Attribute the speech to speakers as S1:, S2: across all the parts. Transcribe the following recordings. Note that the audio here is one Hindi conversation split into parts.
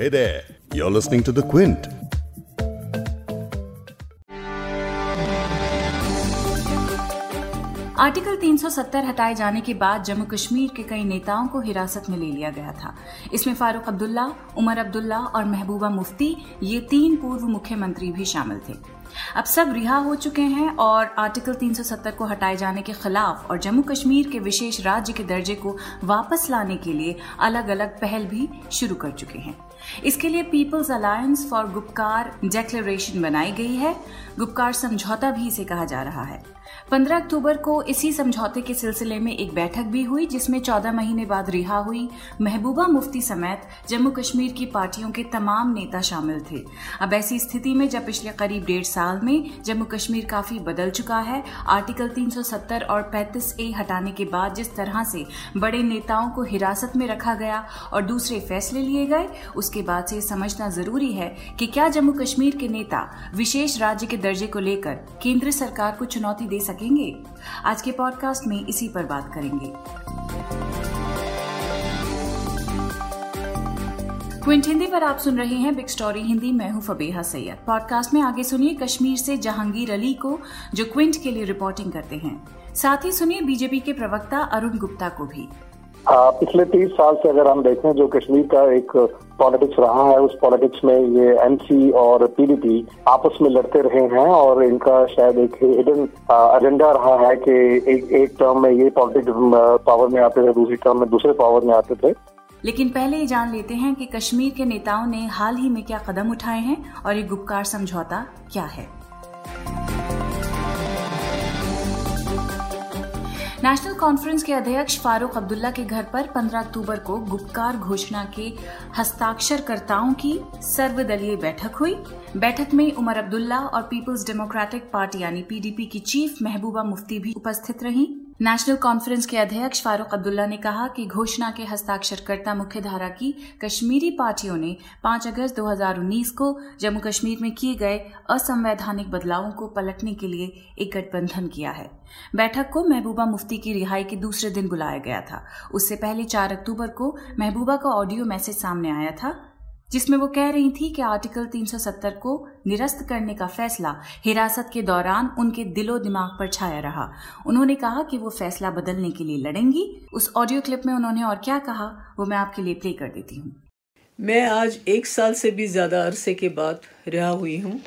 S1: Hey there, you're listening to The Quint.
S2: Article 370 हटाए जाने के बाद जम्मू कश्मीर के कई नेताओं को हिरासत में ले लिया गया था इसमें फारूक अब्दुल्ला उमर अब्दुल्ला और महबूबा मुफ्ती ये तीन पूर्व मुख्यमंत्री भी शामिल थे अब सब रिहा हो चुके हैं और आर्टिकल 370 को हटाए जाने के खिलाफ और जम्मू कश्मीर के विशेष राज्य के दर्जे को वापस लाने के लिए अलग अलग पहल भी शुरू कर चुके हैं। इसके लिए People's Alliance for Gupkar declaration बनाई गई है। गुप्कार समझौता भी इसे कहा जा रहा है। 15 अक्टूबर को इसी समझौते के सिलसिले में एक बैठक भी हुई, जिसमें 14 महीने बाद रिहा हुई महबूबा मुफ्ती समेत जम्मू कश्मीर की पार्टियों के तमाम नेता शामिल थे। अब ऐसी स्थिति में जब पिछले करीब डेढ़ साल में जम्मू कश्मीर काफ़ी बदल चुका है। आर्टिकल 370 और 35 ए हटाने के बाद जिस तरह से बड़े नेताओं को हिरासत में रखा गया और दूसरे फैसले लिए गए, उसके बाद से समझना ज़रूरी है कि क्या जम्मू कश्मीर के नेता विशेष राज्य के दर्जे को लेकर केंद्र सरकार को चुनौती दे सकेंगे? आज के पॉडकास्ट में इसी पर बात करेंगे। क्विंट हिंदी पर आप सुन रहे हैं बिग स्टोरी हिंदी मैं हूँ फबेहा सैयद। पॉडकास्ट में आगे सुनिए कश्मीर से जहांगीर अली को जो क्विंट के लिए रिपोर्टिंग करते हैं। साथ ही सुनिए बीजेपी के प्रवक्ता अरुण गुप्ता को भी।
S3: आ, पिछले तीस साल से अगर हम देखें जो कश्मीर का एक पॉलिटिक्स रहा है उस पॉलिटिक्स में ये एमसी और पीडीपी आपस में लड़ते रहे हैं और इनका शायद एक हिडन एजेंडा रहा है कि एक एक टर्म में ये पॉलिटिक्स पावर में आते थे दूसरी टर्म में दूसरे पावर में आते थे।
S2: लेकिन पहले ही जान लेते हैं कि कश्मीर के नेताओं ने हाल ही में क्या कदम उठाए हैं और ये गुप्कार समझौता क्या है। नेशनल कॉन्फ्रेंस के अध्यक्ष फारूक अब्दुल्ला के घर पर 15 अक्टूबर को गुप्कार घोषणा के हस्ताक्षरकर्ताओं की सर्वदलीय बैठक हुई। बैठक में उमर अब्दुल्ला और पीपल्स डेमोक्रेटिक पार्टी यानी पीडीपी की चीफ महबूबा मुफ्ती भी उपस्थित रहीं। नेशनल कॉन्फ्रेंस के अध्यक्ष फारूक अब्दुल्ला ने कहा कि घोषणा के हस्ताक्षरकर्ता मुख्यधारा की कश्मीरी पार्टियों ने 5 अगस्त 2019 को जम्मू कश्मीर में किए गए असंवैधानिक बदलावों को पलटने के लिए एक गठबंधन किया है। बैठक को महबूबा मुफ्ती की रिहाई के दूसरे दिन बुलाया गया था। उससे पहले 4 अक्टूबर को महबूबा का ऑडियो मैसेज सामने आया था। जिसमें वो कह रही थी कि आर्टिकल 370 को निरस्त करने का फैसला हिरासत के दौरान उनके दिलो दिमाग पर छाया रहा। उन्होंने कहा कि वो फैसला बदलने के लिए लड़ेंगी। उस ऑडियो क्लिप में उन्होंने और क्या कहा, वो मैं आपके लिए प्ले कर देती हूँ।
S4: मैं आज एक साल से भी ज़्यादा अरसे के बाद रिहा हुई हूँ।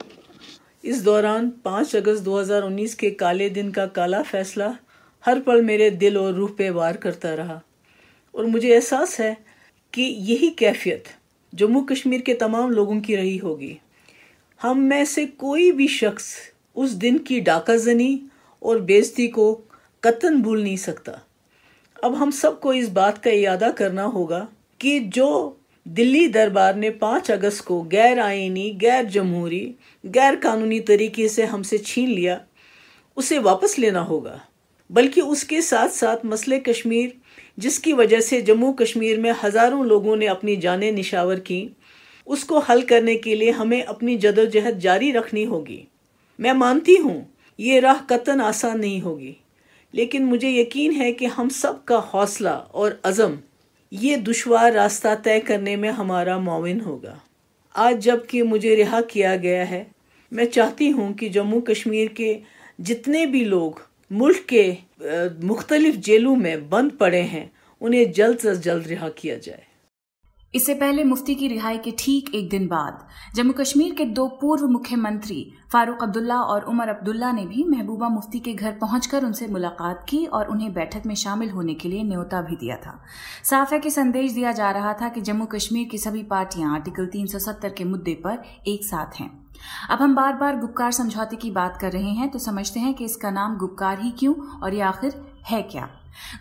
S4: इस दौरान 5 अगस्त 2019 के काले दिन का काला फैसला हर पल मेरे दिल और रूह पे वार करता रहा। और मुझे एहसास है कि यही कैफियत जम्मू कश्मीर के तमाम लोगों की रही होगी। हम में से कोई भी शख्स उस दिन की डाकाजनी और बेजती को कतन भूल नहीं सकता। अब हम सबको इस बात का इरादा करना होगा कि जो दिल्ली दरबार ने पाँच अगस्त को गैर आइनी गैर जमहूरी, गैर कानूनी तरीके से हमसे छीन लिया, उसे वापस लेना होगा। बल्कि उसके साथ साथ मसले कश्मीर जिसकी वजह से जम्मू कश्मीर में हज़ारों लोगों ने अपनी जानें निशावर की। उसको हल करने के लिए हमें अपनी जदोजहद जारी रखनी होगी। मैं मानती हूँ, ये राह कतन आसान नहीं होगी। लेकिन मुझे यकीन है कि हम सब का हौसला और अज़म, ये दुशवार रास्ता तय करने में हमारा मुआवन होगा। आज जबकि मुझे रिहा किया गया है, मैं चाहती हूँ कि जम्मू कश्मीर के जितने भी लोग मुल्क के मुख्तलिफ़ जेलों में बंद पड़े हैं, उन्हें जल्द से जल्द रिहा किया जाए।
S2: इससे पहले मुफ्ती की रिहाई के ठीक एक दिन बाद, जम्मू कश्मीर के दो पूर्व मुख्यमंत्री फारूक अब्दुल्ला और उमर अब्दुल्ला ने भी महबूबा मुफ्ती के घर पहुंचकर उनसे मुलाकात की और उन्हें बैठक में शामिल होने के लिए न्योता भी दिया था। साफ़ है कि संदेश दिया जा रहा था कि जम्मू कश्मीर की सभी पार्टियाँ आर्टिकल 370 के मुद्दे पर एक साथ हैं। अब हम बार बार गुपकार समझौते की बात कर रहे हैं तो समझते हैं कि इसका नाम गुपकार ही क्यों और ये आखिर है क्या?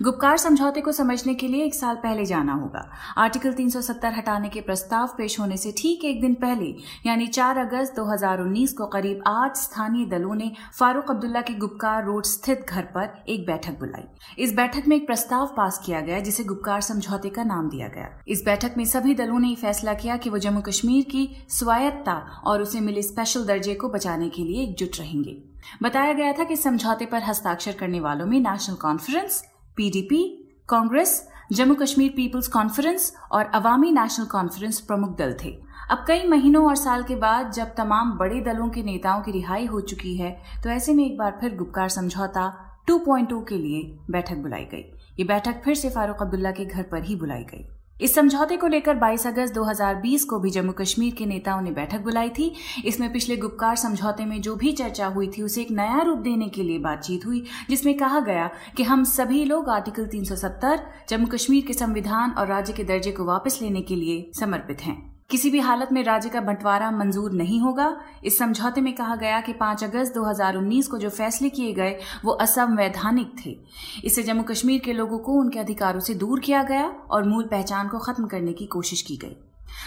S2: गुप्कार समझौते को समझने के लिए एक साल पहले जाना होगा। आर्टिकल 370 हटाने के प्रस्ताव पेश होने से ठीक एक दिन पहले, यानी 4 अगस्त 2019 को करीब आठ स्थानीय दलों ने फारूक अब्दुल्ला के गुप्कार रोड स्थित घर पर एक बैठक बुलाई। इस बैठक में एक प्रस्ताव पास किया गया, जिसे गुप्कार समझौते का नाम दिया गया। इस बैठक में सभी दलों ने फैसला किया कि वो जम्मू कश्मीर की स्वायत्ता और उसे मिले स्पेशल दर्जे को बचाने के लिए एकजुट रहेंगे। बताया गया था कि समझौते पर हस्ताक्षर करने वालों में National Conference PDP Congress Jammu Kashmir People's Conference और अवामी नेशनल कॉन्फ्रेंस प्रमुख दल थे। अब कई महीनों और साल के बाद जब तमाम बड़े दलों के नेताओं की रिहाई हो चुकी है तो ऐसे में एक बार फिर गुप्कार समझौता 2.0 के लिए बैठक बुलाई गई। ये बैठक फिर से फारूक अब्दुल्ला के घर पर ही बुलाई गई। इस समझौते को लेकर 22 अगस्त 2020 को भी जम्मू कश्मीर के नेताओं ने बैठक बुलाई थी। इसमें पिछले गुप्कार समझौते में जो भी चर्चा हुई थी, उसे एक नया रूप देने के लिए बातचीत हुई, जिसमें कहा गया कि हम सभी लोग आर्टिकल 370 जम्मू कश्मीर के संविधान और राज्य के दर्जे को वापस लेने के लिए समर्पित हैं। किसी भी हालत में राज्य का बंटवारा मंजूर नहीं होगा। इस समझौते में कहा गया कि 5 अगस्त 2019 को जो फैसले किए गए वो असंवैधानिक थे। इससे जम्मू कश्मीर के लोगों को उनके अधिकारों से दूर किया गया और मूल पहचान को खत्म करने की कोशिश की गई।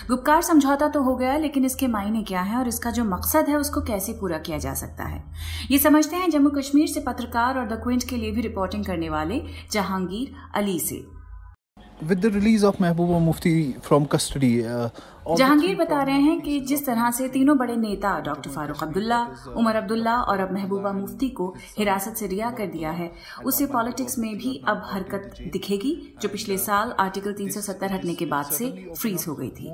S2: गुप्कार समझौता तो हो गया लेकिन इसके मायने क्या है और इसका जो मकसद है उसको कैसे पूरा किया जा सकता है? ये समझते हैं जम्मू कश्मीर से पत्रकार और द क्विंट के लिए भी रिपोर्टिंग करने वाले जहांगीर अली से।
S5: With the release of Mehbooba Mufti from custody, uh,
S2: Jahangir बता रहे हैं कि जिस तरह से तीनों बड़े नेता डॉक्टर फारूक अब्दुल्ला उमर अब्दुल्ला और अब महबूबा मुफ्ती को हिरासत से रिहा कर दिया है उससे पॉलिटिक्स में भी अब हरकत दिखेगी जो पिछले साल आर्टिकल 370 हटने के बाद से फ्रीज हो गई थी।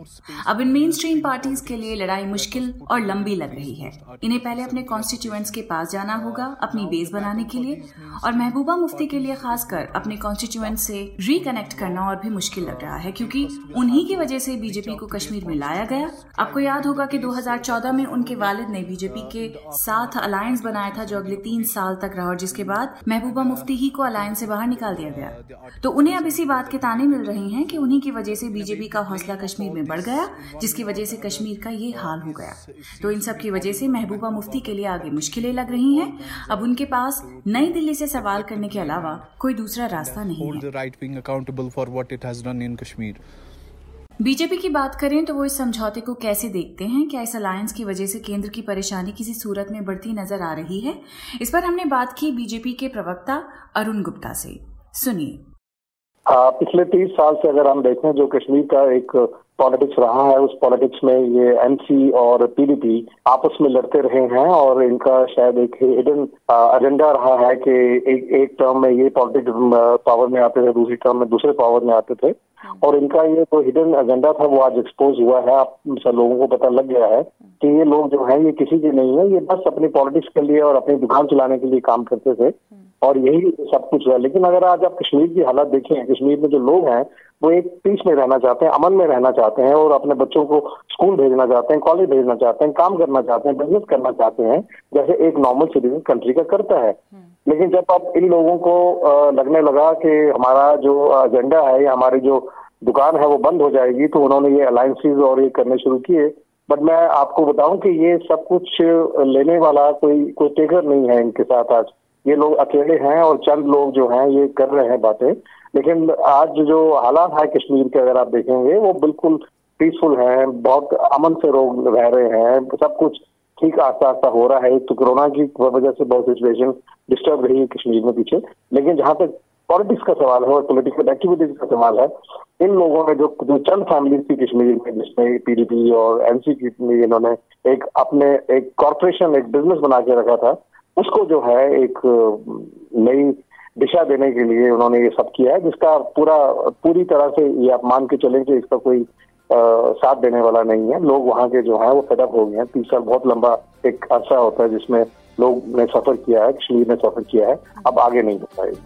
S2: अब इन मेन स्ट्रीम पार्टीज़ के लिए लड़ाई मुश्किल और लंबी लग रही है। इन्हें पहले अपने कॉन्स्टिट्यूएंट्स के पास जाना होगा अपनी बेस बनाने के लिए और महबूबा मुफ्ती के लिए खासकर अपने कॉन्स्टिट्यूएंट से रिकनेक्ट करना और भी मुश्किल लग रहा है क्योंकि उन्हीं की वजह से बीजेपी को कश्मीर कश्मीर में लाया गया। आपको याद होगा कि 2014 में उनके वालिद ने बीजेपी के साथ अलायंस बनाया था जो अगले तीन साल तक रहा और जिसके बाद महबूबा मुफ्ती ही को अलायंस से बाहर निकाल दिया गया। तो उन्हें अब इसी बात के ताने मिल रहे हैं कि उन्हीं की वजह से बीजेपी का हौसला कश्मीर में बढ़ गया, जिसकी वजह से कश्मीर का ये हाल हो गया। तो इन सब की वजह से महबूबा मुफ्ती के लिए आगे मुश्किलें लग रही हैं। अब उनके पास नई दिल्ली से सवाल करने के अलावा कोई दूसरा रास्ता नहीं
S5: है।
S2: बीजेपी की बात करें तो वो इस समझौते को कैसे देखते हैं? क्या इस अलायंस की वजह से केंद्र की परेशानी किसी सूरत में बढ़ती नज़र आ रही है? इस पर हमने बात की बीजेपी के प्रवक्ता अरुण गुप्ता से। सुनिए।
S3: पिछले तीस साल से अगर हम देखें जो कश्मीर का एक पॉलिटिक्स रहा है, उस पॉलिटिक्स में ये एमसी और पीडीपी आपस में लड़ते रहे हैं और इनका शायद एक हिडन एजेंडा रहा है कि एक एक टर्म में ये पॉलिटिक्स पावर में आते थे, दूसरी टर्म में दूसरे पावर में आते थे। और इनका ये जो हिडन एजेंडा था वो आज एक्सपोज हुआ है। आप सब लोगों को पता लग गया है कि ये लोग जो हैं ये किसी के नहीं है। ये बस अपनी पॉलिटिक्स के लिए और अपनी दुकान चलाने के लिए काम करते थे और यही सब कुछ है लेकिन अगर आज आप कश्मीर की हालत देखें कश्मीर में जो लोग हैं वो एक पीस में रहना चाहते हैं अमन में रहना चाहते हैं और अपने बच्चों को स्कूल भेजना चाहते हैं कॉलेज भेजना चाहते हैं काम करना चाहते हैं बिज़नेस करना चाहते हैं जैसे एक नॉर्मल सिटीजन कंट्री का करता है। लेकिन जब आप इन लोगों को लगने लगा कि हमारा जो एजेंडा है या हमारी जो दुकान है वो बंद हो जाएगी तो उन्होंने ये अलायंसेज और ये करने शुरू किए। बट मैं आपको बताऊँ कि ये सब कुछ लेने वाला कोई कोई टेकर नहीं है इनके साथ आज। ये लोग अकेले हैं और चंद लोग जो हैं, ये कर रहे हैं बातें। लेकिन आज जो हालात है कश्मीर के, अगर आप देखेंगे, वो बिल्कुल पीसफुल है, बहुत अमन से लोग रह रहे हैं, सब कुछ ठीक आस्ता आस्ता हो रहा है। तो कोरोना की वजह से बहुत सिचुएशन डिस्टर्ब रही है कश्मीर में पीछे। लेकिन जहाँ तक पॉलिटिक्स का सवाल है और पोलिटिकल एक्टिविटीज़ का सवाल है, इन लोगों ने जो जो चंद फैमिलीज़ थी कश्मीर में, जिसमें पीडीपी और एनसीपी में इन्होंने एक अपने एक कॉरपोरेशन एक बिज़नेस बना के रखा था, उसको जो है एक नई दिशा देने के लिए उन्होंने ये सब किया है, जिसका पूरा, पूरी तरह से ये आप मान के चलें कि इसका कोई साथ देने वाला नहीं है। लोग वहाँ के जो है, वो फेडअप हो गए हैं। तीस साल बहुत लंबा एक अरसा होता है जिसमें लोग ने सफ़र किया है कश्मीर ने सफ़र किया है। अब आगे नहीं हो पाएगी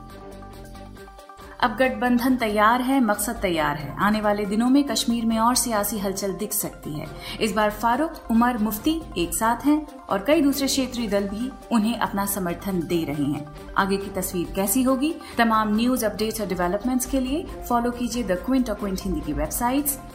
S2: अब गठबंधन तैयार है, मकसद तैयार है। आने वाले दिनों में कश्मीर में और सियासी हलचल दिख सकती है। इस बार फारूक, उमर, मुफ्ती एक साथ हैं और कई दूसरे क्षेत्रीय दल भी उन्हें अपना समर्थन दे रहे हैं। आगे की तस्वीर कैसी होगी? तमाम न्यूज़ अपडेट्स और डेवलपमेंट्स के लिए फॉलो कीजिए द क्विंट और क्विंट हिंदी की वेबसाइट्स